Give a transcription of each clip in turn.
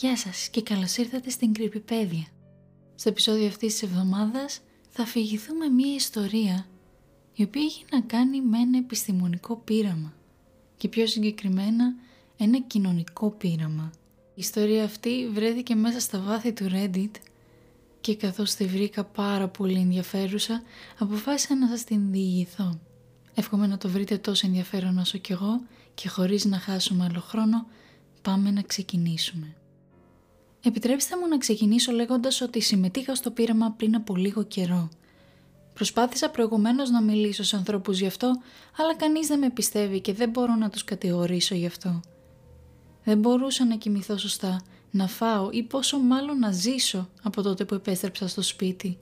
Γεια σας και καλώς ήρθατε στην Κρυπηπέδια. Στο επεισόδιο αυτής της εβδομάδας θα αφηγηθούμε μία ιστορία η οποία έχει να κάνει με ένα επιστημονικό πείραμα και πιο συγκεκριμένα ένα κοινωνικό πείραμα. Η ιστορία αυτή βρέθηκε μέσα στα βάθη του Reddit και καθώς τη βρήκα πάρα πολύ ενδιαφέρουσα αποφάσισα να σας την διηγηθώ. Εύχομαι να το βρείτε τόσο ενδιαφέρον όσο κι εγώ και χωρίς να χάσουμε άλλο χρόνο πάμε να ξεκινήσουμε. Επιτρέψτε μου να ξεκινήσω λέγοντας ότι συμμετείχα στο πείραμα πριν από λίγο καιρό. Προσπάθησα προηγουμένως να μιλήσω σε ανθρώπους γι' αυτό, αλλά κανείς δεν με πιστεύει και δεν μπορώ να τους κατηγορήσω γι' αυτό. Δεν μπορούσα να κοιμηθώ σωστά, να φάω ή πόσο μάλλον να ζήσω από τότε που επέστρεψα στο σπίτι.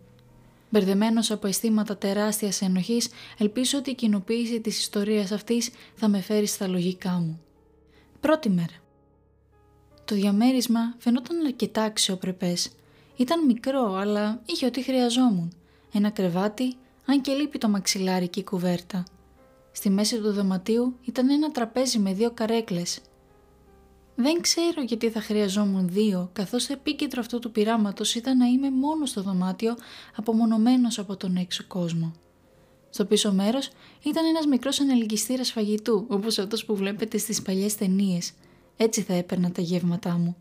Μπερδεμένος από αισθήματα τεράστιας ενοχής, ελπίζω ότι η κοινοποίηση της ιστορίας αυτής θα με φέρει στα λογικά μου. Πρώτη μέρα. Το διαμέρισμα φαινόταν αρκετά αξιοπρεπές. Ήταν μικρό, αλλά είχε ό,τι χρειαζόμουν. Ένα κρεβάτι, αν και λείπει το μαξιλάρι και η κουβέρτα. Στη μέση του δωματίου ήταν ένα τραπέζι με δύο καρέκλες. Δεν ξέρω γιατί θα χρειαζόμουν δύο, καθώς το επίκεντρο αυτού του πειράματος ήταν να είμαι μόνος στο δωμάτιο, απομονωμένος από τον έξω κόσμο. Στο πίσω μέρος ήταν ένας μικρός ανελκυστήρας φαγητού, όπως αυτός που βλέπετε στις παλιές ταινίες. Έτσι θα έπαιρνα τα γεύματά μου.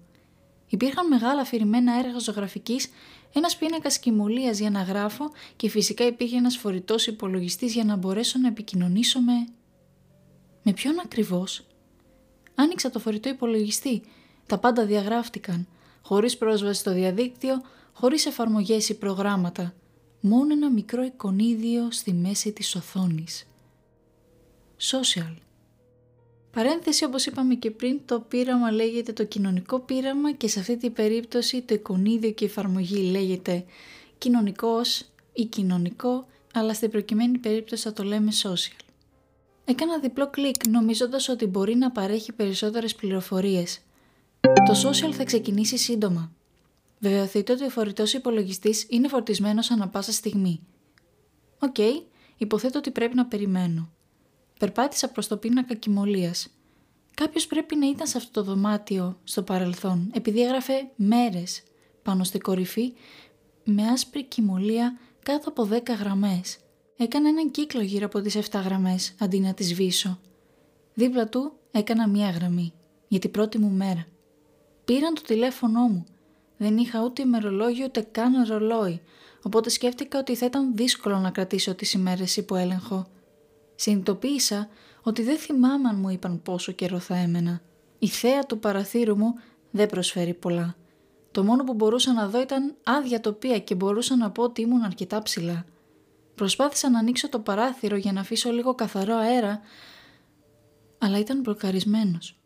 Υπήρχαν μεγάλα αφηρημένα έργα ζωγραφικής, ένας πίνακας κοιμωλίας για να γράφω και φυσικά υπήρχε ένας φορητός υπολογιστής για να μπορέσω να επικοινωνήσω με. Με ποιον ακριβώς. Άνοιξα το φορητό υπολογιστή. Τα πάντα διαγράφτηκαν. Χωρίς πρόσβαση στο διαδίκτυο, χωρίς εφαρμογές ή προγράμματα. Μόνο ένα μικρό εικονίδιο στη μέση της οθόνης. Social. Παρένθεση όπως είπαμε και πριν, το πείραμα λέγεται το κοινωνικό πείραμα και σε αυτή την περίπτωση το εικονίδιο και η εφαρμογή λέγεται κοινωνικός ή κοινωνικό, αλλά στην προκειμένη περίπτωση θα το λέμε social. Έκανα διπλό κλικ νομίζοντας ότι μπορεί να παρέχει περισσότερες πληροφορίες. Το social θα ξεκινήσει σύντομα. Βεβαιωθείτε ότι ο φορητός υπολογιστής είναι φορτισμένος ανα πάσα στιγμή. Οκ, υποθέτω ότι πρέπει να περιμένω. Περπάτησα προς το πίνακα κιμωλίας. Κάποιος πρέπει να ήταν σε αυτό το δωμάτιο στο παρελθόν, επειδή έγραφε μέρες πάνω στη κορυφή με άσπρη κιμωλία κάτω από 10 γραμμές. Έκανα έναν κύκλο γύρω από τις 7 γραμμές αντί να τις σβήσω. Δίπλα του έκανα μία γραμμή για την πρώτη μου μέρα. Πήραν το τηλέφωνό μου. Δεν είχα ούτε ημερολόγιο ούτε καν ρολόι, οπότε σκέφτηκα ότι θα ήταν δύσκολο να κρατήσω τις ημέρες υπό έλεγχο. Συνειδητοποίησα ότι δεν θυμάμαι αν μου είπαν πόσο καιρό θα έμενα. Η θέα του παραθύρου μου δεν προσφέρει πολλά. Το μόνο που μπορούσα να δω ήταν άδεια τοπία και μπορούσα να πω ότι ήμουν αρκετά ψηλά. Προσπάθησα να ανοίξω το παράθυρο για να αφήσω λίγο καθαρό αέρα, αλλά ήταν μπλοκαρισμένος.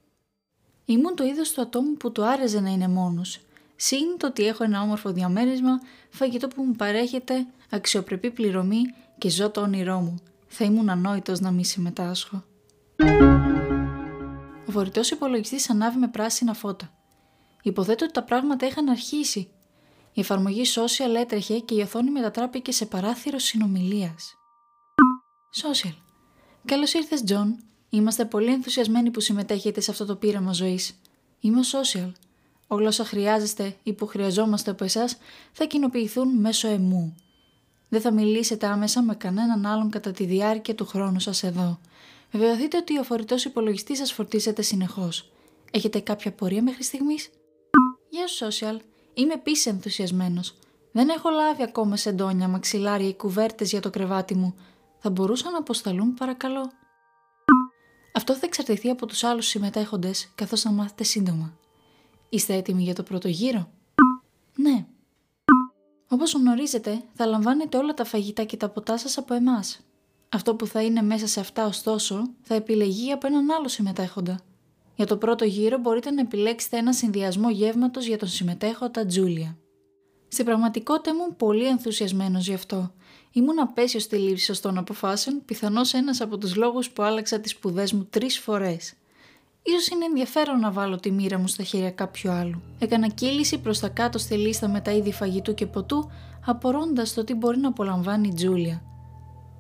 Ήμουν το είδος του ατόμου που του άρεσε να είναι μόνος. Συν το ότι έχω ένα όμορφο διαμέρισμα, φαγητό που μου παρέχεται, αξιοπρεπή πληρωμή και ζω το όνειρό μου. Θα ήμουν ανόητος να μη συμμετάσχω. Ο φορητός υπολογιστής ανάβει με πράσινα φώτα. Υποθέτω ότι τα πράγματα είχαν αρχίσει η εφαρμογή social έτρεχε και η οθόνη μετατράπηκε σε παράθυρο συνομιλίας. Social. Καλώς ήρθες, Τζον. Είμαστε πολύ ενθουσιασμένοι που συμμετέχετε σε αυτό το πείραμα ζωής. Είμαι ο Social. Όλα όσα χρειάζεστε ή που χρειαζόμαστε από εσάς θα κοινοποιηθούν μέσω εμού. Δεν θα μιλήσετε άμεσα με κανέναν άλλον κατά τη διάρκεια του χρόνου σας εδώ. Βεβαιωθείτε ότι ο φορητός υπολογιστής σας φορτίζεται συνεχώς. Έχετε κάποια πορεία μέχρι στιγμής; Γεια σου, Social. Είμαι επίσης ενθουσιασμένος. Δεν έχω λάβει ακόμα σεντόνια, μαξιλάρια ή κουβέρτες για το κρεβάτι μου. Θα μπορούσαν να αποσταλούν, παρακαλώ; Αυτό θα εξαρτηθεί από τους άλλους συμμετέχοντες, καθώς θα μάθετε σύντομα. Είστε έτοιμοι για το πρώτο γύρο; Ναι. Όπως γνωρίζετε, θα λαμβάνετε όλα τα φαγητά και τα ποτά σας από εμάς. Αυτό που θα είναι μέσα σε αυτά, ωστόσο, θα επιλεγεί από έναν άλλο συμμετέχοντα. Για το πρώτο γύρο μπορείτε να επιλέξετε ένα συνδυασμό γεύματος για τον συμμετέχοντα Τζούλια. Στην πραγματικότητα ήμουν πολύ ενθουσιασμένος γι' αυτό. Ήμουν απέσιος στη λήψη σωστών αποφάσεων, πιθανώς ένας από τους λόγους που άλλαξα τις σπουδές μου τρεις φορές. Ίσως είναι ενδιαφέρον να βάλω τη μοίρα μου στα χέρια κάποιου άλλου. Έκανα κύληση προς τα κάτω στη λίστα με τα είδη φαγητού και ποτού, απορώντας το τι μπορεί να απολαμβάνει η Τζούλια.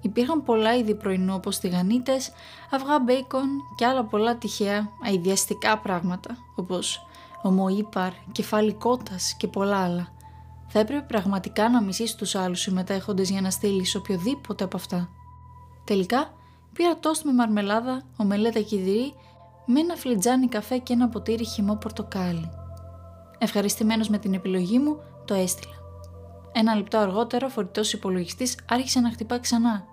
Υπήρχαν πολλά είδη πρωινού όπως τηγανίτες, αυγά μπέικον και άλλα πολλά τυχαία αειδιαστικά πράγματα όπως ομοήπαρ, κεφάλι κότας και πολλά άλλα. Θα έπρεπε πραγματικά να μισείς τους άλλους συμμετέχοντες για να στείλεις οποιοδήποτε από αυτά. Τελικά πήρα τόστ με μαρμελάδα, ομελέτα κιδηρή, με ένα φλιτζάνι καφέ και ένα ποτήρι χυμό πορτοκάλι. Ευχαριστημένος με την επιλογή μου, το έστειλα. Ένα λεπτό αργότερα, ο φορητός υπολογιστής άρχισε να χτυπά ξανά.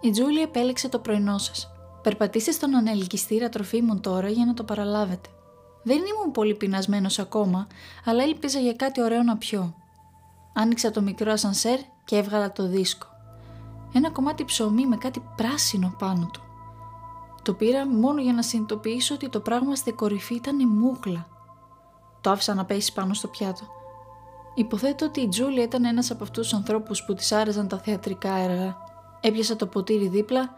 Η Τζούλη επέλεξε το πρωινό σας. Περπατήστε στον ανελκυστήρα τροφίμων τώρα για να το παραλάβετε. Δεν ήμουν πολύ πεινασμένος ακόμα, αλλά έλπιζα για κάτι ωραίο να πιω. Άνοιξα το μικρό ασανσέρ και έβγαλα το δίσκο. Ένα κομμάτι ψωμί με κάτι πράσινο πάνω του. Το πήρα μόνο για να συνειδητοποιήσω ότι το πράγμα στη κορυφή ήταν μούγλα. Το άφησα να πέσει πάνω στο πιάτο. Υποθέτω ότι η Τζούλια ήταν ένας από αυτούς τους ανθρώπους που της άρεσαν τα θεατρικά έργα. Έπιασα το ποτήρι δίπλα,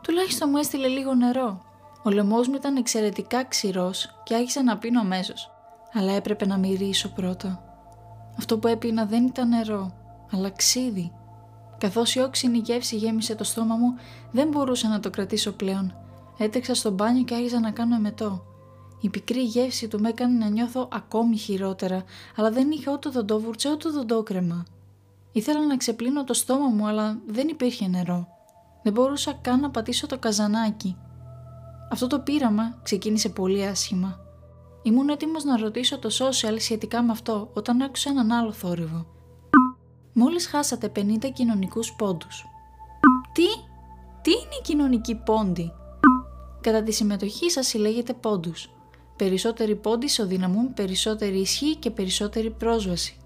τουλάχιστον μου έστειλε λίγο νερό. Ο λαιμό μου ήταν εξαιρετικά ξηρός και άρχισα να πίνω αμέσως. Αλλά έπρεπε να μυρίσω πρώτα. Αυτό που έπινα δεν ήταν νερό, αλλά ξύδι. Καθώς η όξινη γεύση γέμισε το στόμα μου, δεν μπορούσα να το κρατήσω πλέον. Έτρεξα στο μπάνιο και άρχισα να κάνω εμετό. Η πικρή γεύση του με έκανε να νιώθω ακόμη χειρότερα, αλλά δεν είχε ούτε δοντόβουρτσα ούτε δοντόκρεμα. Ήθελα να ξεπλύνω το στόμα μου, αλλά δεν υπήρχε νερό. Δεν μπορούσα καν να πατήσω το καζανάκι. Αυτό το πείραμα ξεκίνησε πολύ άσχημα. Ήμουν έτοιμος να ρωτήσω το social σχετικά με αυτό όταν άκουσα έναν άλλο θόρυβο. Μόλις χάσατε 50 κοινωνικούς πόντους. Τι; Τι είναι η κοινωνική πόντη; Κατά τη συμμετοχή σας συλλέγετε πόντους. Περισσότεροι πόντοι ισοδυναμούν περισσότερη ισχύ και περισσότερη πρόσβαση.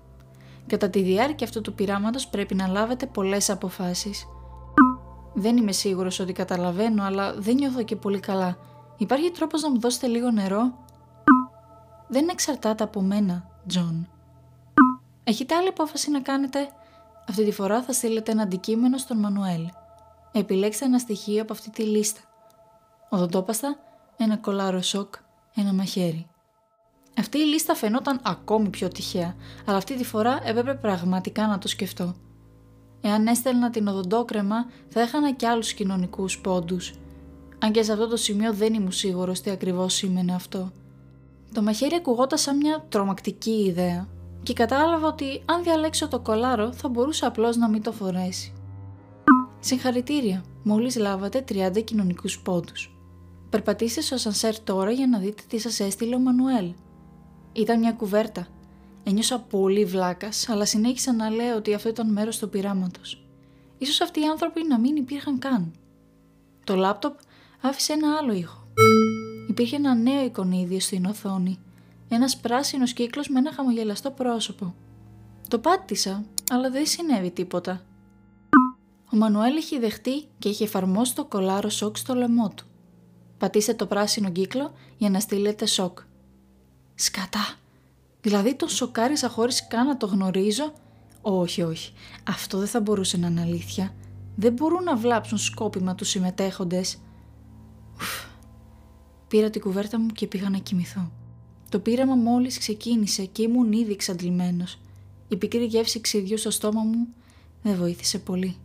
Κατά τη διάρκεια αυτού του πειράματος πρέπει να λάβετε πολλές αποφάσεις. Δεν είμαι σίγουρος ότι καταλαβαίνω, αλλά δεν νιώθω και πολύ καλά. Υπάρχει τρόπος να μου δώσετε λίγο νερό; Δεν εξαρτάται από μένα, Τζον. Έχετε άλλη απόφαση να κάνετε; Αυτή τη φορά θα στείλετε ένα αντικείμενο στον Μανουέλ. Επιλέξτε ένα στοιχείο από αυτή τη λίστα. Οδοντόπαστα, ένα κολάρο σοκ, ένα μαχαίρι. Αυτή η λίστα φαινόταν ακόμη πιο τυχαία, αλλά αυτή τη φορά έπρεπε πραγματικά να το σκεφτώ. Εάν έστελνα την οδοντόκρεμα, θα έχανα και άλλους κοινωνικούς πόντους. Αν και σε αυτό το σημείο δεν ήμουν σίγουρος τι ακριβώς σήμαινε αυτό. Το μαχαίρι ακουγόταν σαν μια τρομακτική ιδέα και κατάλαβα ότι αν διαλέξω το κολάρο θα μπορούσα απλώς να μην το φορέσει. Συγχαρητήρια, μόλις λάβατε 30 κοινωνικούς πόντους. Περπατήστε στο σανσέρ τώρα για να δείτε τι σας έστειλε ο Μανουέλ. Ήταν μια κουβέρτα. Ένιωσα πολύ βλάκας, αλλά συνέχισα να λέω ότι αυτό ήταν μέρος του πειράματος. σω αυτοί οι άνθρωποι να μην υπήρχαν καν. Το λάπτοπ άφησε ένα άλλο ήχο. Υπήρχε ένα νέο εικονίδιο στην οθόνη. Ένας πράσινος κύκλος με ένα χαμογελαστό πρόσωπο. Το πάτησα, αλλά δεν συνέβη τίποτα. Ο Μανουέλ είχε δεχτεί και είχε εφαρμόσει το κολάρο σοκ στο λαιμό του. Πατήστε το πράσινο κύκλο για να στείλετε σοκ. Σκατά. Δηλαδή τον σοκάριζα χωρίς καν να το γνωρίζω. Όχι, όχι. Αυτό δεν θα μπορούσε να είναι αλήθεια. Δεν μπορούν να βλάψουν σκόπιμα τους συμμετέχοντες. Ουφ. Πήρα την κουβέρτα μου και πήγα να κοιμηθώ. Το πείραμα μόλις ξεκίνησε και ήμουν ήδη εξαντλημένος. Η πικρή γεύση ξυδιού στο στόμα μου δεν βοήθησε πολύ.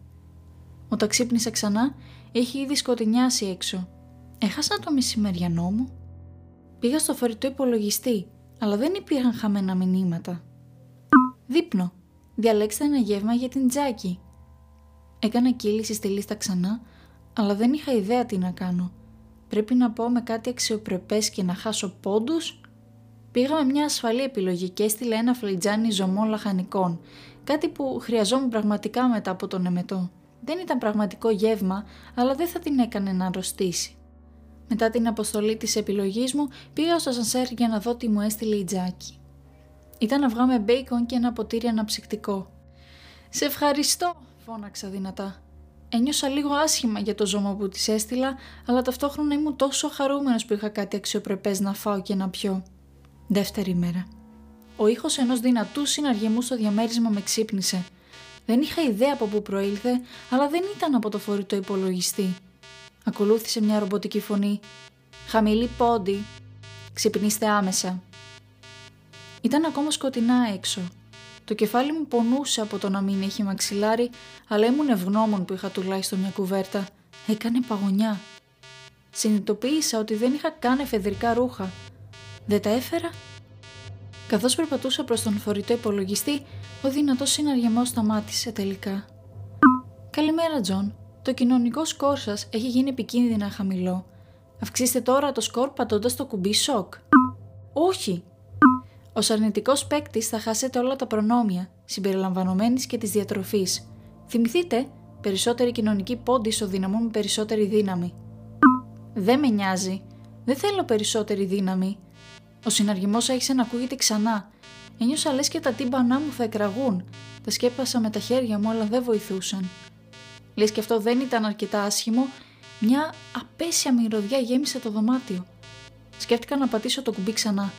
Όταν ξύπνησα ξανά, έχει ήδη σκοτεινιάσει έξω Έχασα το μεσημεριανό μου. Πήγα στο φορητό υπολογιστή, αλλά δεν υπήρχαν χαμένα μηνύματα. Δείπνο. Διαλέξτε ένα γεύμα για την Τζάκη. Έκανα κύληση στη λίστα ξανά, αλλά δεν είχα ιδέα τι να κάνω. Πρέπει να πω με κάτι αξιοπρεπές και να χάσω πόντους; Πήγα με μια ασφαλή επιλογή και έστειλε ένα φλιτζάνι ζωμών λαχανικών, κάτι που χρειαζόμουν πραγματικά μετά από τον εμετό. Δεν ήταν πραγματικό γεύμα, αλλά δεν θα την έκανε να αρρωστήσει. Μετά την αποστολή της επιλογής μου, πήγα στο σανσέρ για να δω τι μου έστειλε η Τζάκη. Ήταν αυγά με μπέικον και ένα ποτήρι αναψυκτικό. «Σε ευχαριστώ», φώναξα δυνατά. Ένιωσα λίγο άσχημα για το ζώμα που της έστειλα, αλλά ταυτόχρονα ήμουν τόσο χαρούμενος που είχα κάτι αξιοπρεπές να φάω και να πιω. Δεύτερη μέρα. Ο ήχος ενός δυνατού συναργεμού στο διαμέρισμα με ξύπνησε. Δεν είχα ιδέα από πού προήλθε, αλλά δεν ήταν από το φορητό υπολογιστή. Ακολούθησε μια ρομποτική φωνή. «Χαμηλή πόντι. Ξυπνήστε άμεσα». Ήταν ακόμα σκοτεινά έξω. Το κεφάλι μου πονούσε από το να μην έχει μαξιλάρι, αλλά ήμουν ευγνώμων που είχα τουλάχιστον μια κουβέρτα. Έκανε παγωνιά. Συνειδητοποίησα ότι δεν είχα καν εφεδρικά ρούχα. Δεν τα έφερα Καθώς περπατούσα προς τον φορητό υπολογιστή, ο δυνατός συναγερμός σταμάτησε τελικά. Καλημέρα, Τζον. Το κοινωνικό σκορ σας έχει γίνει επικίνδυνα χαμηλό. Αυξήστε τώρα το σκορ πατώντας το κουμπί σοκ. Όχι! Ως αρνητικός παίκτης θα χάσετε όλα τα προνόμια, συμπεριλαμβανομένης και της διατροφής. Θυμηθείτε, περισσότεροι κοινωνικοί πόντοι ισοδυναμούν με περισσότερη δύναμη. Δεν με νοιάζει. Δεν θέλω περισσότερη δύναμη. Ο συναργημός άρχισε να ακούγεται ξανά. Ένιωσα λες και τα τύμπανά μου θα εκραγούν. Τα σκέπασα με τα χέρια μου, αλλά δεν βοηθούσαν. Λες και αυτό δεν ήταν αρκετά άσχημο, μια απέσια μυρωδιά γέμισε το δωμάτιο. Σκέφτηκα να πατήσω το κουμπί ξανά.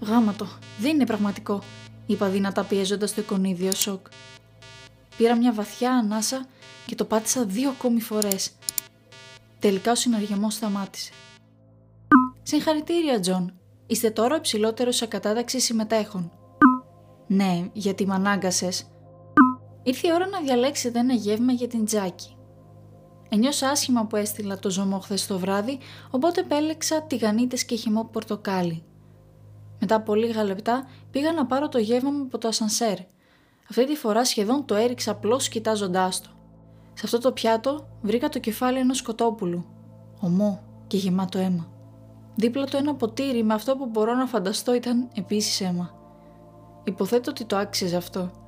Γάματο, δεν είναι πραγματικό, είπα δυνατά πιέζοντας το εικονίδιο σοκ. Πήρα μια βαθιά ανάσα και το πάτησα δύο ακόμη φορές. Τελικά ο συναγερμός σταμάτησε. Συγχαρητήρια, Τζον. Είστε τώρα ο υψηλότερος σε κατάταξη συμμετέχων. Ναι, γιατί με ανάγκασες. Ήρθε η ώρα να διαλέξετε ένα γεύμα για την Τζάκη. Ένιωσα άσχημα που έστειλα το ζωμό χθες το βράδυ, οπότε επέλεξα τηγανίτες και χυμό πορτοκάλι. Μετά από λίγα λεπτά πήγα να πάρω το γεύμα μου από το ασανσέρ. Αυτή τη φορά σχεδόν το έριξα απλώς κοιτάζοντάς το. Σε αυτό το πιάτο βρήκα το κεφάλι ενός σκοτόπουλου. Ομό και γεμάτο αίμα. Δίπλα το ένα ποτήρι με αυτό που μπορώ να φανταστώ ήταν επίσης αίμα. Υποθέτω ότι το άξιζε αυτό.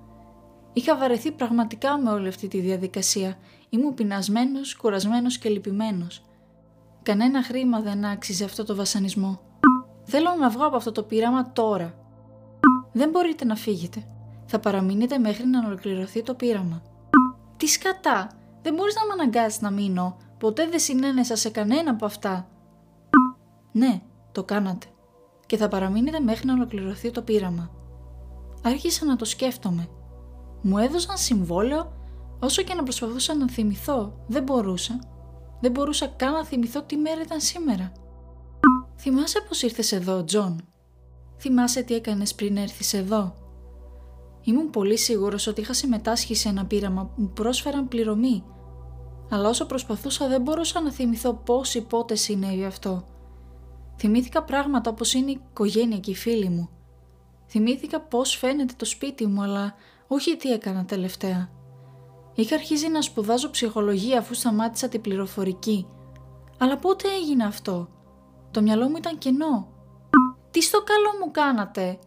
Είχα βαρεθεί πραγματικά με όλη αυτή τη διαδικασία. Ήμουν πεινασμένος, κουρασμένος και λυπημένος. Κανένα χρήμα δεν άξιζε αυτό το βασανισμό. Θέλω να βγω από αυτό το πείραμα τώρα. Δεν μπορείτε να φύγετε. Θα παραμείνετε μέχρι να ολοκληρωθεί το πείραμα. Τι σκατά! Δεν μπορείς να με αναγκάσεις να μείνω. Ποτέ δεν συνένεσα σε κανένα από αυτά. Ναι, το κάνατε. Και θα παραμείνετε μέχρι να ολοκληρωθεί το πείραμα. Άρχισα να το σκέφτομαι. Μου έδωσαν συμβόλαιο όσο και να προσπαθούσα να θυμηθώ. Δεν μπορούσα. Δεν μπορούσα καν να θυμηθώ τι μέρα ήταν σήμερα. Θυμάσαι πως ήρθες εδώ, Τζον; Θυμάσαι τι έκανες πριν έρθεις εδώ; Ήμουν πολύ σίγουρος ότι είχα συμμετάσχει σε ένα πείραμα που μου πρόσφεραν πληρωμή. Αλλά όσο προσπαθούσα δεν μπορούσα να θυμηθώ πώς ή πότε συνέβη αυτό. Θυμήθηκα πράγματα όπως είναι η οικογένεια και οι φίλοι μου. Θυμήθηκα πώς φαίνεται το σπίτι μου, αλλά όχι τι έκανα τελευταία. Είχα αρχίσει να σπουδάζω ψυχολογία αφού σταμάτησα την πληροφορική. Αλλά πότε έγινε αυτό; Το μυαλό μου ήταν κενό. Τι στο καλό μου κάνατε;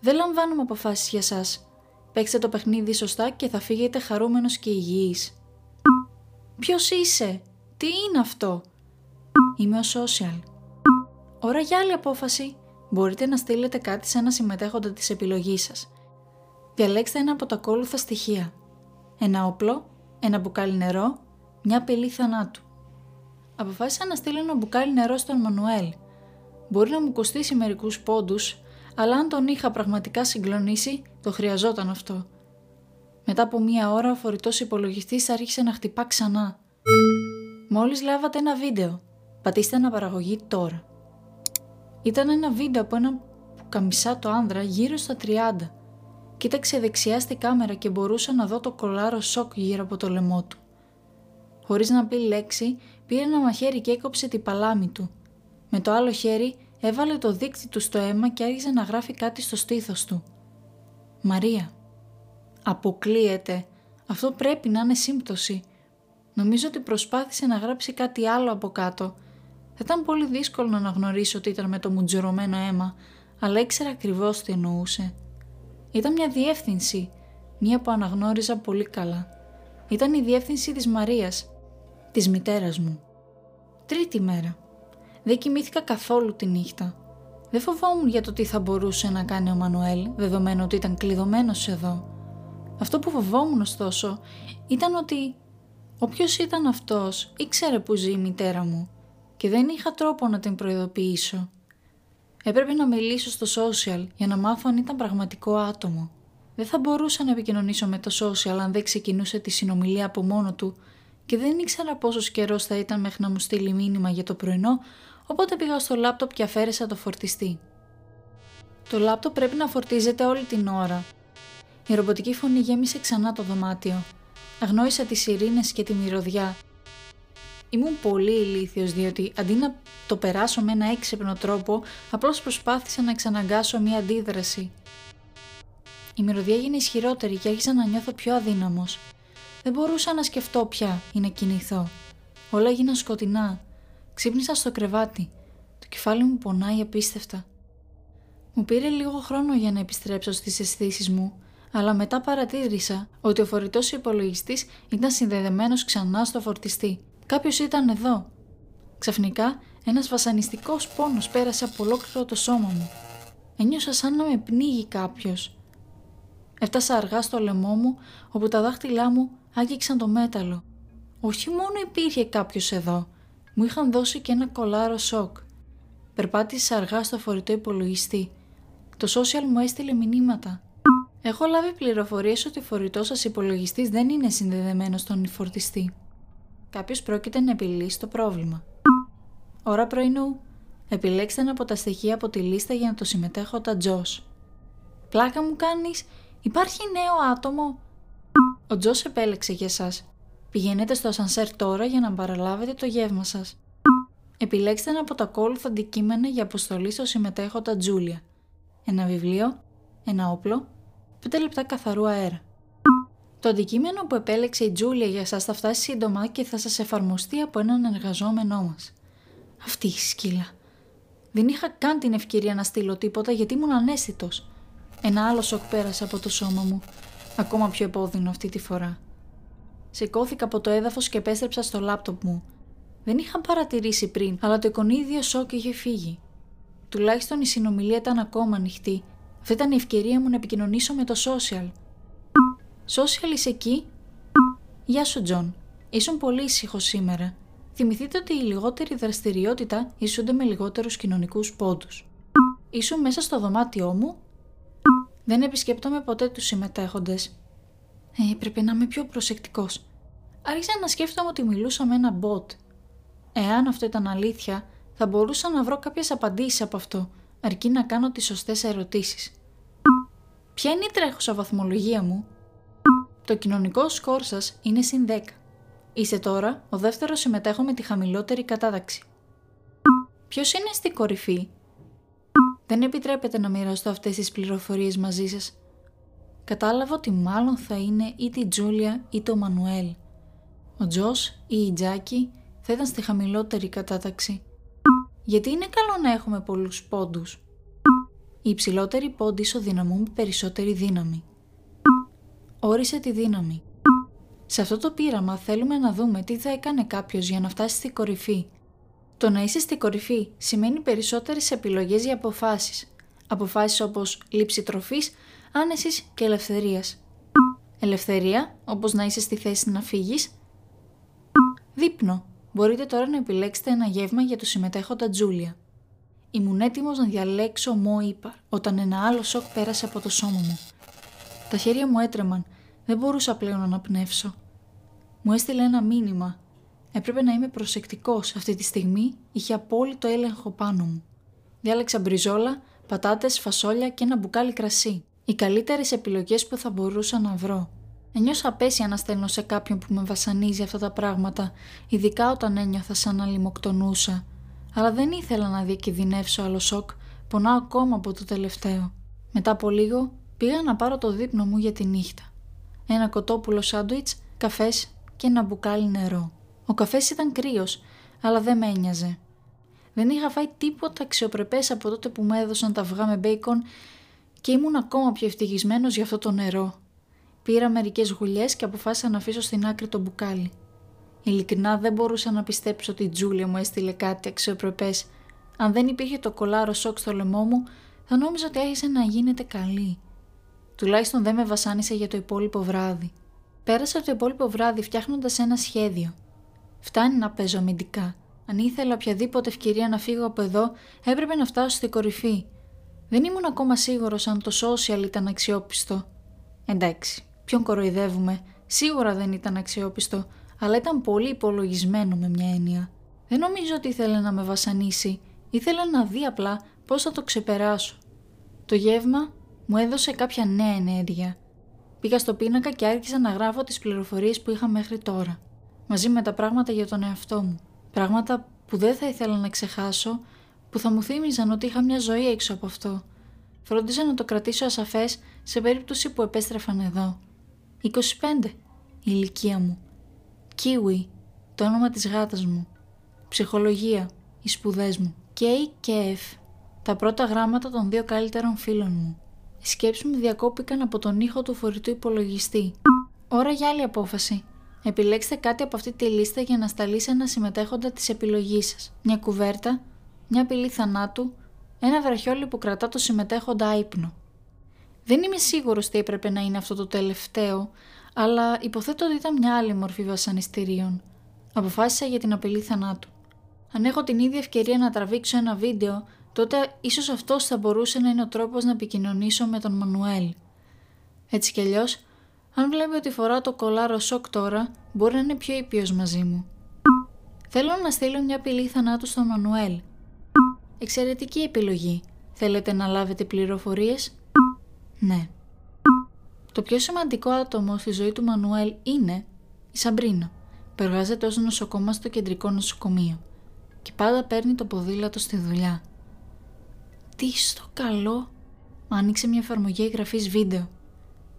Δεν λαμβάνουμε αποφάσεις για σας. Παίξτε το παιχνίδι σωστά και θα φύγετε χαρούμενος και υγιής. Ποιος είσαι; Τι είναι αυτό; Είμαι ο social. Ώρα για άλλη απόφαση. Μπορείτε να στείλετε κάτι σε ένα συμμετέχοντα της επιλογής σας. Διαλέξτε ένα από τα ακόλουθα στοιχεία. Ένα όπλο, ένα μπουκάλι νερό, μια πελή θανάτου. Αποφάσισα να στείλω ένα μπουκάλι νερό στον Μανουέλ. Μπορεί να μου κοστίσει μερικούς πόντους, αλλά αν τον είχα πραγματικά συγκλονίσει, το χρειαζόταν αυτό. Μετά από μία ώρα ο φορητός υπολογιστής άρχισε να χτυπά ξανά. Μόλις λάβατε ένα βίντεο. Πατήστε αναπαραγωγή τώρα. Ήταν ένα βίντεο από ένα καμισάτο άνδρα γύρω στα 30. Κοίταξε δεξιά στη κάμερα και μπορούσα να δω το κολάρο σοκ γύρω από το λαιμό του. Χωρίς να πει λέξη, πήρε ένα μαχαίρι και έκοψε την παλάμη του. Με το άλλο χέρι έβαλε το δίκτυ του στο αίμα και άρχισε να γράφει κάτι στο στήθος του. «Μαρία». «Αποκλείεται. Αυτό πρέπει να είναι σύμπτωση». Νομίζω ότι προσπάθησε να γράψει κάτι άλλο από κάτω. Θα ήταν πολύ δύσκολο να αναγνωρίσω ότι ήταν με το μουτζουρωμένο αίμα, αλλά ήξερα ακριβώς τι εννοούσε. Ήταν μια διεύθυνση, μία που αναγνώριζα πολύ καλά. Ήταν η διεύθυνση της Μαρίας, της μητέρας μου. Τρίτη μέρα. Δεν κοιμήθηκα καθόλου τη νύχτα. Δεν φοβόμουν για το τι θα μπορούσε να κάνει ο Μανουέλ, δεδομένου ότι ήταν κλειδωμένος εδώ. Αυτό που φοβόμουν ωστόσο ήταν ότι όποιος ήταν αυτός ήξερε που ζει η μητέρα μου και δεν είχα τρόπο να την προειδοποιήσω. Έπρεπε να μιλήσω στο social για να μάθω αν ήταν πραγματικό άτομο. Δεν θα μπορούσα να επικοινωνήσω με το social αν δεν ξεκινούσε τη συνομιλία από μόνο του και δεν ήξερα πόσο καιρός θα ήταν μέχρι να μου στείλει μήνυμα για το πρωινό, οπότε πήγα στο λάπτοπ και αφαίρεσα το φορτιστή. Το λάπτοπ πρέπει να φορτίζεται όλη την ώρα. Η ρομποτική φωνή γέμισε ξανά το δωμάτιο. Αγνόησα τις ειρήνες και τη μυρωδιά. Ήμουν πολύ ηλίθιος διότι αντί να το περάσω με ένα έξυπνο τρόπο, απλώς προσπάθησα να εξαναγκάσω μία αντίδραση. Η μυρωδιά έγινε ισχυρότερη και άρχισα να νιώθω πιο αδύναμος. Δεν μπορούσα να σκεφτώ πια ή να κινηθώ. Όλα έγιναν σκοτεινά. Ξύπνησα στο κρεβάτι. Το κεφάλι μου πονάει απίστευτα. Μου πήρε λίγο χρόνο για να επιστρέψω στις αισθήσεις μου, αλλά μετά παρατήρησα ότι ο φορητός υπολογιστής ήταν συνδεδεμένος ξανά στο φορτιστή. Κάποιος ήταν εδώ. Ξαφνικά, ένας βασανιστικός πόνος πέρασε από ολόκληρο το σώμα μου. Ένιωσα σαν να με πνίγει κάποιος. Έφτασα αργά στο λαιμό μου, όπου τα δάχτυλά μου άγγιξαν το μέταλλο. Όχι μόνο υπήρχε κάποιος εδώ, μου είχαν δώσει και ένα κολάρο σοκ. Περπάτησα αργά στο φορητό υπολογιστή. Το social μου έστειλε μηνύματα. Έχω λάβει πληροφορίες ότι ο φορητός σας υπολογιστής δεν είναι συνδεδεμένος στον φορτιστή. Κάποιος πρόκειται να επιλύσει το πρόβλημα. Ώρα πρωινού. Επιλέξτε ένα από τα στοιχεία από τη λίστα για να το συμμετέχω τα Τζος. Πλάκα μου κάνεις, υπάρχει νέο άτομο. Ο Τζος επέλεξε για σας. Πηγαίνετε στο ασανσέρ τώρα για να παραλάβετε το γεύμα σας. Επιλέξτε ένα από τα ακόλουθα αντικείμενα για αποστολή στο συμμετέχοντα Τζούλια. Ένα βιβλίο, ένα όπλο, 5 λεπτά καθαρού αέρα. Το αντικείμενο που επέλεξε η Τζούλια για σας θα φτάσει σύντομα και θα σας εφαρμοστεί από έναν εργαζόμενό μας. Αυτή η σκύλα. Δεν είχα καν την ευκαιρία να στείλω τίποτα γιατί ήμουν ανέστητος. Ένα άλλο σοκ πέρασε από το σώμα μου. Ακόμα πιο επώδυνο αυτή τη φορά. Σηκώθηκα από το έδαφος και επέστρεψα στο λάπτοπ μου. Δεν είχα παρατηρήσει πριν, αλλά το εικονίδιο σοκ είχε φύγει. Τουλάχιστον η συνομιλία ήταν ακόμα ανοιχτή. Αυτή ήταν η ευκαιρία μου να επικοινωνήσω με το social. Social είσαι εκεί. Γεια σου, Τζον. Ήσουν πολύ ήσυχος σήμερα. Θυμηθείτε ότι η λιγότερη δραστηριότητα ισούνται με λιγότερους κοινωνικούς πόντους. Ήσουν μέσα στο δωμάτιό μου. Δεν επισκέπτομαι ποτέ τους συμμετέχοντες. Ε, πρέπει να είμαι πιο προσεκτικός. Άρχισα να σκέφτομαι ότι μιλούσα με ένα bot. Εάν αυτό ήταν αλήθεια, θα μπορούσα να βρω κάποιες απαντήσεις από αυτό, αρκεί να κάνω τις σωστές ερωτήσεις. Ποια είναι η τρέχουσα βαθμολογία μου; Το κοινωνικό σκορ σας είναι συν 10. Είστε τώρα ο δεύτερος συμμετέχον με τη χαμηλότερη κατάταξη. Ποιος είναι στη κορυφή; Δεν επιτρέπεται να μοιραστώ αυτές τις πληροφορίες μαζί σας. Κατάλαβα ότι μάλλον θα είναι είτε η Τζούλια είτε ο Μανουέλ. Ο Τζος ή η Τζάκη θα ήταν στη χαμηλότερη κατάταξη. Γιατί είναι καλό να έχουμε πολλούς πόντους. Οι υψηλότεροι πόντοι ισοδυναμούν περισσότερη δύναμη. Όρισε τη δύναμη. Σε αυτό το πείραμα θέλουμε να δούμε τι θα έκανε κάποιος για να φτάσει στη κορυφή. Το να είσαι στη κορυφή σημαίνει περισσότερες επιλογές για αποφάσεις. Αποφάσεις όπως λήψη τροφής, άνεσης και ελευθερίας. Ελευθερία, όπως να είσαι στη θέση να φύγεις. Δείπνο. Μπορείτε τώρα να επιλέξετε ένα γεύμα για το συμμετέχοντα Τζούλια. Ήμουν έτοιμος να διαλέξω μό είπα όταν ένα άλλο σοκ πέρασε από το σώμα μου. Τα χέρια μου έτρεμαν. Δεν μπορούσα πλέον να αναπνεύσω. Μου έστειλε ένα μήνυμα. Έπρεπε να είμαι προσεκτικός. Αυτή τη στιγμή είχε απόλυτο έλεγχο πάνω μου. Διάλεξα μπριζόλα, πατάτες, φασόλια και ένα μπουκάλι κρασί. Οι καλύτερες επιλογές που θα μπορούσα να βρω. Ένιωσα απέσια να στέλνω σε κάποιον που με βασανίζει αυτά τα πράγματα, ειδικά όταν ένιωθα σαν να λιμοκτονούσα. Αλλά δεν ήθελα να διακινδυνεύσω άλλο σοκ, πονάω ακόμα από το τελευταίο. Μετά από λίγο πήγα να πάρω το δείπνο μου για τη νύχτα. Ένα κοτόπουλο σάντουιτς, καφές και ένα μπουκάλι νερό. Ο καφές ήταν κρύος, αλλά δεν με ένοιαζε. Δεν είχα φάει τίποτα αξιοπρεπές από τότε που μου έδωσαν τα αυγά με μπέικον και ήμουν ακόμα πιο ευτυχισμένος για αυτό το νερό. Πήρα μερικές γουλιές και αποφάσισα να αφήσω στην άκρη το μπουκάλι. Ειλικρινά δεν μπορούσα να πιστέψω ότι η Τζούλια μου έστειλε κάτι αξιοπρεπές. Αν δεν υπήρχε το κολάρο σοκ στο λαιμό μου, θα νόμιζα ότι άρχισε να γίνεται καλή. Τουλάχιστον δεν με βασάνισε για το υπόλοιπο βράδυ. Πέρασα το υπόλοιπο βράδυ φτιάχνοντας ένα σχέδιο. Φτάνει να παίζω αμυντικά. Αν ήθελα οποιαδήποτε ευκαιρία να φύγω από εδώ, έπρεπε να φτάσω στη κορυφή. Δεν ήμουν ακόμα σίγουρος αν το social ήταν αξιόπιστο. Εντάξει, ποιον κοροϊδεύουμε; Σίγουρα δεν ήταν αξιόπιστο, αλλά ήταν πολύ υπολογισμένο με μια έννοια. Δεν νομίζω ότι ήθελε να με βασανίσει. Ήθελε να δει απλά πώς θα το ξεπεράσω. Το γεύμα μου έδωσε κάποια νέα ενέργεια. Πήγα στο πίνακα και άρχισα να γράφω τις πληροφορίες που είχα μέχρι τώρα. μαζί με τα πράγματα για τον εαυτό μου. Πράγματα που δεν θα ήθελα να ξεχάσω, που θα μου θύμιζαν ότι είχα μια ζωή έξω από αυτό. Φρόντιζα να το κρατήσω ασαφές σε περίπτωση που επέστρεφαν εδώ. 25. Η ηλικία μου. Κίουι. Το όνομα της γάτας μου. Ψυχολογία. Οι σπουδές μου. K και F. Τα πρώτα γράμματα των δύο καλύτερων φίλων μου. Οι σκέψεις μου διακόπηκαν από τον ήχο του φορητού υπολογιστή. Ώρα για άλλη απόφαση. Επιλέξτε κάτι από αυτή τη λίστα για να σταλεί σε ένα συμμετέχοντα της επιλογής σας. Μια κουβέρτα, μια πυλή θανάτου, ένα βραχιόλι που κρατά το συμμετέχοντα ύπνο. Δεν είμαι σίγουρος τι έπρεπε να είναι αυτό το τελευταίο, αλλά υποθέτω ότι ήταν μια άλλη μορφή βασανιστήριων. Αποφάσισα για την απειλή θανάτου. Αν έχω την ίδια ευκαιρία να τραβήξω ένα βίντεο, τότε ίσως αυτός θα μπορούσε να είναι ο τρόπος να επικοινωνήσω με τον Μανουέλ. Έτσι κι αλλιώς, αν βλέπει ότι φοράω το κολάρο σοκ τώρα, μπορεί να είναι πιο ήπιος μαζί μου. Θέλω να στείλω μια απειλή θανάτου στον Μανουέλ. Εξαιρετική επιλογή. Θέλετε να λάβετε πληροφορίες; Ναι. Το πιο σημαντικό άτομο στη ζωή του Μανουέλ είναι η Σαμπρίνα, που εργάζεται ως νοσοκόμα στο κεντρικό νοσοκομείο και πάντα παίρνει το ποδήλατο στη δουλειά. Τι στο καλό! Άνοιξε μια εφαρμογή εγγραφής βίντεο.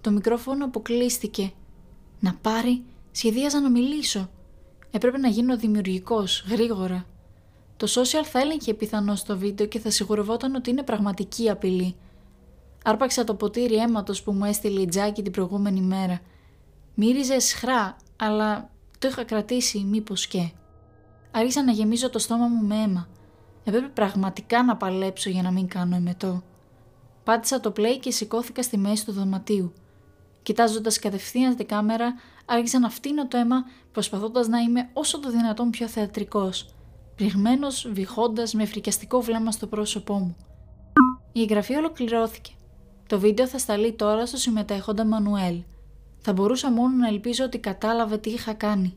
Το μικρόφωνο αποκλείστηκε. Να πάρει, σχεδίαζα να μιλήσω. Έπρεπε να γίνω δημιουργικός, γρήγορα. Το social θα έλεγχε πιθανώς το βίντεο και θα σιγουρευόταν ότι είναι πραγματική απειλή. Άρπαξα το ποτήρι αίματος που μου έστειλε η Τζάκη την προηγούμενη μέρα. Μύριζε σχρά, αλλά το είχα κρατήσει μήπως και. Άρχισα να γεμίζω το στόμα μου με αίμα. Έπρεπε πραγματικά να παλέψω για να μην κάνω εμετό. Πάτησα το play και σηκώθηκα στη μέση του δωματίου. Κοιτάζοντας κατευθείαν την κάμερα, άρχισα να φτύνω το αίμα, προσπαθώντας να είμαι όσο το δυνατόν πιο θεατρικός, πληγμένο, βυχώντα με φρικιαστικό βλέμμα στο πρόσωπό μου. Η εγγραφή ολοκληρώθηκε. Το βίντεο θα σταλεί τώρα στο συμμετέχοντα Μανουέλ. Θα μπορούσα μόνο να ελπίζω ότι κατάλαβε τι είχα κάνει.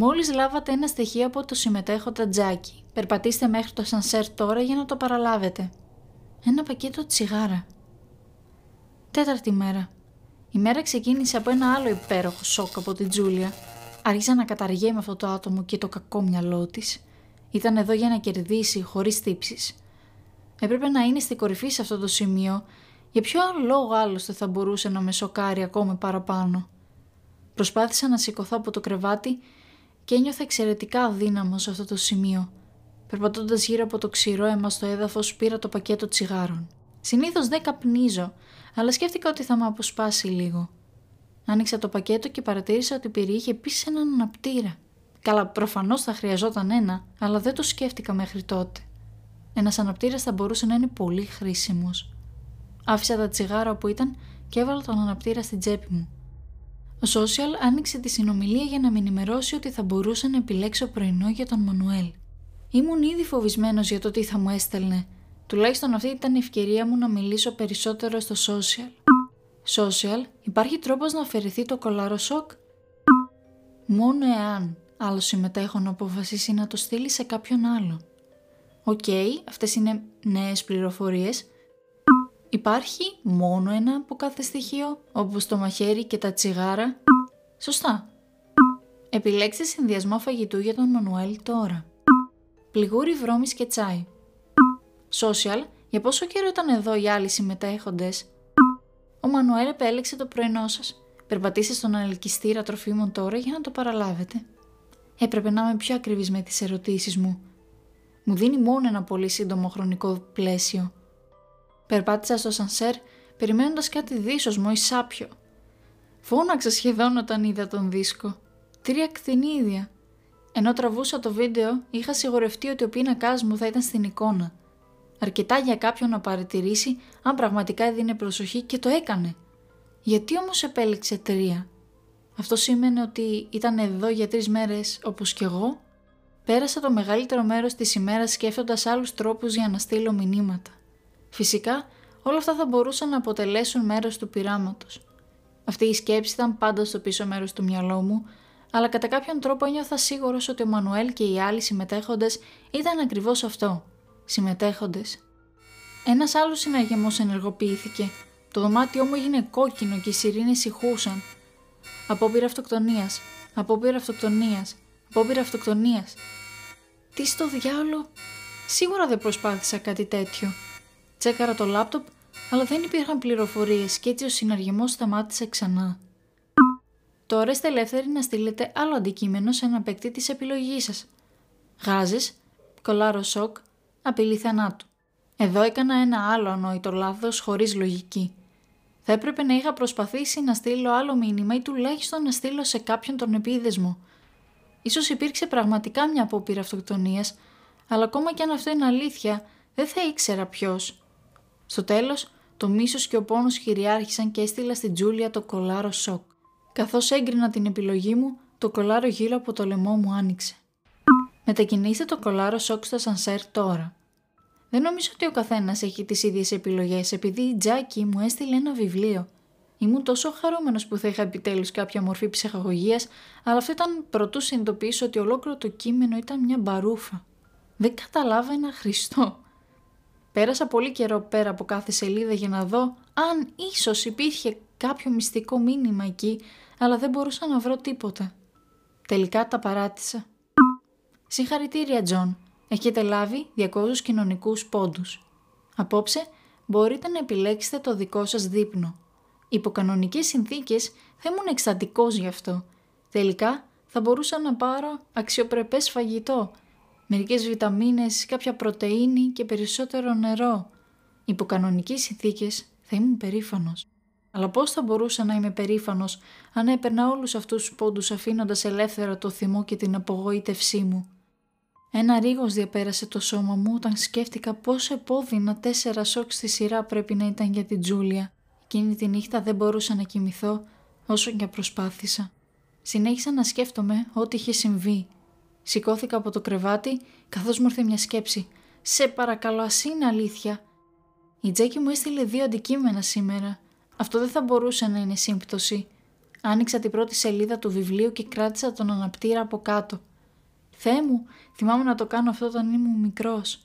Μόλις λάβατε ένα στοιχείο από το συμμετέχοντα Τζάκι, περπατήστε μέχρι το σανσέρ τώρα για να το παραλάβετε. Ένα πακέτο τσιγάρα. Τέταρτη μέρα. Η μέρα ξεκίνησε από ένα άλλο υπέροχο σοκ από την Τζούλια. Άρχισα να καταργέμαι αυτό το άτομο και το κακό μυαλό της. Ήταν εδώ για να κερδίσει χωρίς τύψεις. Έπρεπε να είναι στη κορυφή σε αυτό το σημείο. Για ποιο άλλο λόγο άλλωστε θα μπορούσε να με σοκάρει ακόμη παραπάνω; Προσπάθησα να σηκωθώ από το κρεβάτι και ένιωθα εξαιρετικά αδύναμος σε αυτό το σημείο. Περπατώντας γύρω από το ξηρό αίμα στο έδαφος, πήρα το πακέτο τσιγάρων. Συνήθως δεν καπνίζω, αλλά σκέφτηκα ότι θα με αποσπάσει λίγο. Άνοιξα το πακέτο και παρατήρησα ότι περιείχε επίση έναν αναπτήρα. Καλά, προφανώς θα χρειαζόταν ένα, αλλά δεν το σκέφτηκα μέχρι τότε. Ένας αναπτήρας θα μπορούσε να είναι πολύ χρήσιμος. Άφησα τα τσιγάρα που ήταν και έβαλα τον αναπτήρα στην τσέπη μου. Ο Social άνοιξε τη συνομιλία για να με ενημερώσει ότι θα μπορούσα να επιλέξω πρωινό για τον Μανουέλ. Ήμουν ήδη φοβισμένος για το τι θα μου έστελνε. Τουλάχιστον αυτή ήταν η ευκαιρία μου να μιλήσω περισσότερο στο social. Social, υπάρχει τρόπος να αφαιρεθεί το κολάρο σοκ; Μόνο εάν άλλος συμμετέχων αποφασίσει να το στείλει σε κάποιον άλλο. OK, okay, αυτές είναι νέες πληροφορίες. Υπάρχει μόνο ένα από κάθε στοιχείο, όπως το μαχαίρι και τα τσιγάρα. Σωστά. Επιλέξτε συνδυασμό φαγητού για τον Μανουέλ τώρα. Πληγούρι βρώμης και τσάι. Social, για πόσο καιρό ήταν εδώ οι άλλοι συμμετέχοντες; Ο Μανουέλ επέλεξε το πρωινό σας. Περπατήστε στον ανελκυστήρα τροφίμων τώρα για να το παραλάβετε. Έπρεπε να είμαι πιο ακριβής με τις ερωτήσεις μου. Μου δίνει μόνο ένα πολύ σύντομο χρονικό πλαίσιο. Περπάτησα στο σανσέρ, περιμένοντας κάτι δίσοσμο ή σάπιο. Φώναξα σχεδόν όταν είδα τον δίσκο. Τρία κτηνίδια. Ενώ τραβούσα το βίντεο, είχα σιγουρευτεί ότι ο πίνακάς μου θα ήταν στην εικόνα. Αρκετά για κάποιον να παρατηρήσει αν πραγματικά έδινε προσοχή και το έκανε. Γιατί όμως επέλεξε τρία; Αυτό σήμαινε ότι ήταν εδώ για τρεις μέρες όπως κι εγώ; Πέρασα το μεγαλύτερο μέρος της ημέρας σκέφτοντας άλλους τρόπους για να στείλω μηνύματα. Φυσικά όλα αυτά θα μπορούσαν να αποτελέσουν μέρος του πειράματος. Αυτή η σκέψη ήταν πάντα στο πίσω μέρος του μυαλό μου, αλλά κατά κάποιον τρόπο ένιωθα σίγουρος ότι ο Μανουέλ και οι άλλοι συμμετέχοντες ήταν ακριβώς αυτό, συμμετέχοντες. Ένας άλλος συναγερμός ενεργοποιήθηκε. Το δωμάτιό μου έγινε κόκκινο και οι σιρήνες ηχούσαν. Απόπειρα αυτοκτονίας, Απόπειρα αυτοκτονίας. Απόπειρα αυτοκτονίας. Τι στο διάολο. Σίγουρα δεν προσπάθησα κάτι τέτοιο. Τσέκαρα το λάπτοπ, αλλά δεν υπήρχαν πληροφορίες και έτσι ο συναργισμός σταμάτησε ξανά. Τώρα είστε ελεύθεροι να στείλετε άλλο αντικείμενο σε ένα παίκτη της επιλογής σας. Γάζες, κολάρο σοκ, απειλή θανάτου. Εδώ έκανα ένα άλλο ανόητο λάθος χωρίς λογική. Θα έπρεπε να είχα προσπαθήσει να στείλω άλλο μήνυμα ή τουλάχιστον να στείλω σε κάποιον τον επίδεσμο. Ίσως υπήρξε πραγματικά μια απόπειρα αυτοκτονίας, αλλά ακόμα και αν αυτό είναι αλήθεια, δεν θα ήξερα ποιος. Στο τέλος, το μίσος και ο πόνος χειριάρχησαν και έστειλα στην Τζούλια το κολάρο σοκ. Καθώς έγκρινα την επιλογή μου, το κολάρο γύρω από το λαιμό μου άνοιξε. Μετακινήστε το κολάρο σοκ στο σανσέρ τώρα. Δεν νομίζω ότι ο καθένας έχει τις ίδιες επιλογές, επειδή η Τζάκη μου έστειλε ένα βιβλίο. Ήμουν τόσο χαρούμενος που θα είχα επιτέλους κάποια μορφή ψυχαγωγίας, αλλά αυτό ήταν προτού συνειδητοποιήσω ότι ολόκληρο το κείμενο ήταν μια μπαρούφα. Δεν καταλάβαινα Χριστό. Πέρασα πολύ καιρό πέρα από κάθε σελίδα για να δω αν ίσως υπήρχε κάποιο μυστικό μήνυμα εκεί, αλλά δεν μπορούσα να βρω τίποτα. Τελικά τα παράτησα. Συγχαρητήρια, Τζον. Έχετε λάβει 200 κοινωνικούς πόντους. Απόψε μπορείτε να επιλέξετε το δικό σας δείπνο. Υπό κανονικές συνθήκες θα ήμουν εκστατικός γι' αυτό. Τελικά θα μπορούσα να πάρω αξιοπρεπές φαγητό, μερικές βιταμίνες, κάποια πρωτεΐνη και περισσότερο νερό. Υπό κανονικές συνθήκες θα ήμουν περήφανος. Αλλά πώς θα μπορούσα να είμαι περήφανος αν έπαιρνα όλους αυτούς τους πόντους αφήνοντας ελεύθερο το θυμό και την απογοήτευσή μου; Ένα ρίγος διαπέρασε το σώμα μου όταν σκέφτηκα πόσο επώδυνα τέσσερα σοκ στη σειρά πρέπει να ήταν για την Τζούλια. Εκείνη τη νύχτα δεν μπορούσα να κοιμηθώ όσο και προσπάθησα. Συνέχισα να σκέφτομαι ό,τι είχε συμβεί. Σηκώθηκα από το κρεβάτι καθώς μου ήρθε μια σκέψη. «Σε παρακαλώ ας είναι αλήθεια». Η Τζέκη μου έστειλε δύο αντικείμενα σήμερα. Αυτό δεν θα μπορούσε να είναι σύμπτωση. Άνοιξα την πρώτη σελίδα του βιβλίου και κράτησα τον αναπτήρα από κάτω. Θεέ μου, θυμάμαι να το κάνω αυτό όταν ήμουν μικρός.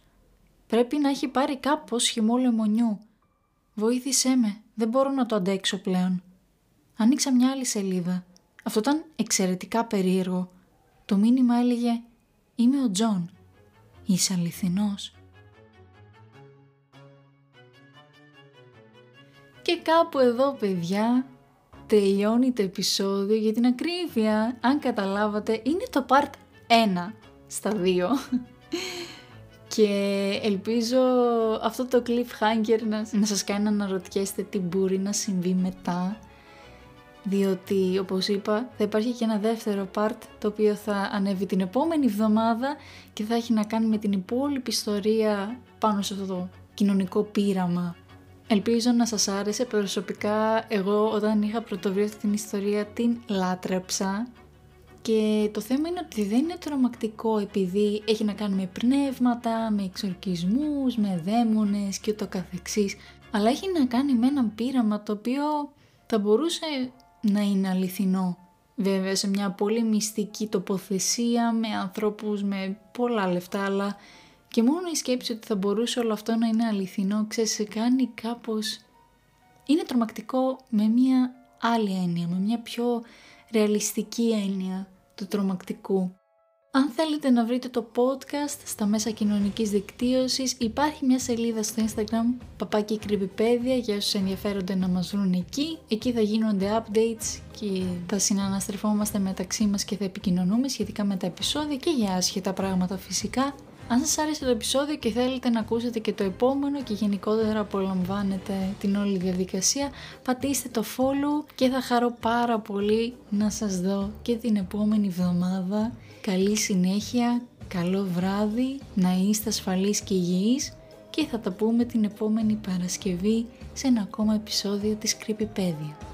Πρέπει να έχει πάρει κάποιος χυμό λεμονιού. Βοήθησέ με, δεν μπορώ να το αντέξω πλέον. Άνοιξα μια άλλη σελίδα. Αυτό ήταν εξαιρετικά περίεργο. Το μήνυμα έλεγε «Είμαι ο Τζον. Είσαι αληθινός». Και κάπου εδώ παιδιά τελειώνει το επεισόδιο για την ακρίβεια. Αν καταλάβατε είναι το part ένα στα δύο και ελπίζω αυτό το cliffhanger να, να σας κάνει να αναρωτιέστε τι μπορεί να συμβεί μετά διότι όπως είπα θα υπάρχει και ένα δεύτερο part το οποίο θα ανέβει την επόμενη εβδομάδα και θα έχει να κάνει με την υπόλοιπη ιστορία πάνω σε αυτό το κοινωνικό πείραμα. Ελπίζω να σας άρεσε προσωπικά εγώ όταν είχα πρωτοβρει αυτή την ιστορία την λάτρεψα και το θέμα είναι ότι δεν είναι τρομακτικό επειδή έχει να κάνει με πνεύματα, με εξορκισμούς, με δαίμονες και το καθεξής. Αλλά έχει να κάνει με έναν πείραμα το οποίο θα μπορούσε να είναι αληθινό. Βέβαια σε μια πολύ μυστική τοποθεσία με ανθρώπους με πολλά λεφτά αλλά και μόνο η σκέψη ότι θα μπορούσε όλο αυτό να είναι αληθινό ξέρεις σε κάνει κάπως... Είναι τρομακτικό με μια άλλη έννοια, με μια πιο ρεαλιστική έννοια του τρομακτικού. Αν θέλετε να βρείτε το podcast στα μέσα κοινωνικής δικτύωσης υπάρχει μια σελίδα στο Instagram παπάκι κρυβιπέδια για όσους ενδιαφέρονται να μας βρουν εκεί. Εκεί θα γίνονται updates και θα συναναστρεφόμαστε μεταξύ μας και θα επικοινωνούμε σχετικά με τα επεισόδια και για άσχετα πράγματα φυσικά. Αν σας άρεσε το επεισόδιο και θέλετε να ακούσετε και το επόμενο και γενικότερα απολαμβάνετε την όλη διαδικασία, πατήστε το follow και θα χαρώ πάρα πολύ να σας δω και την επόμενη εβδομάδα. Καλή συνέχεια, καλό βράδυ, να είστε ασφαλείς και υγιείς και θα τα πούμε την επόμενη Παρασκευή σε ένα ακόμα επεισόδιο της Creepypedia.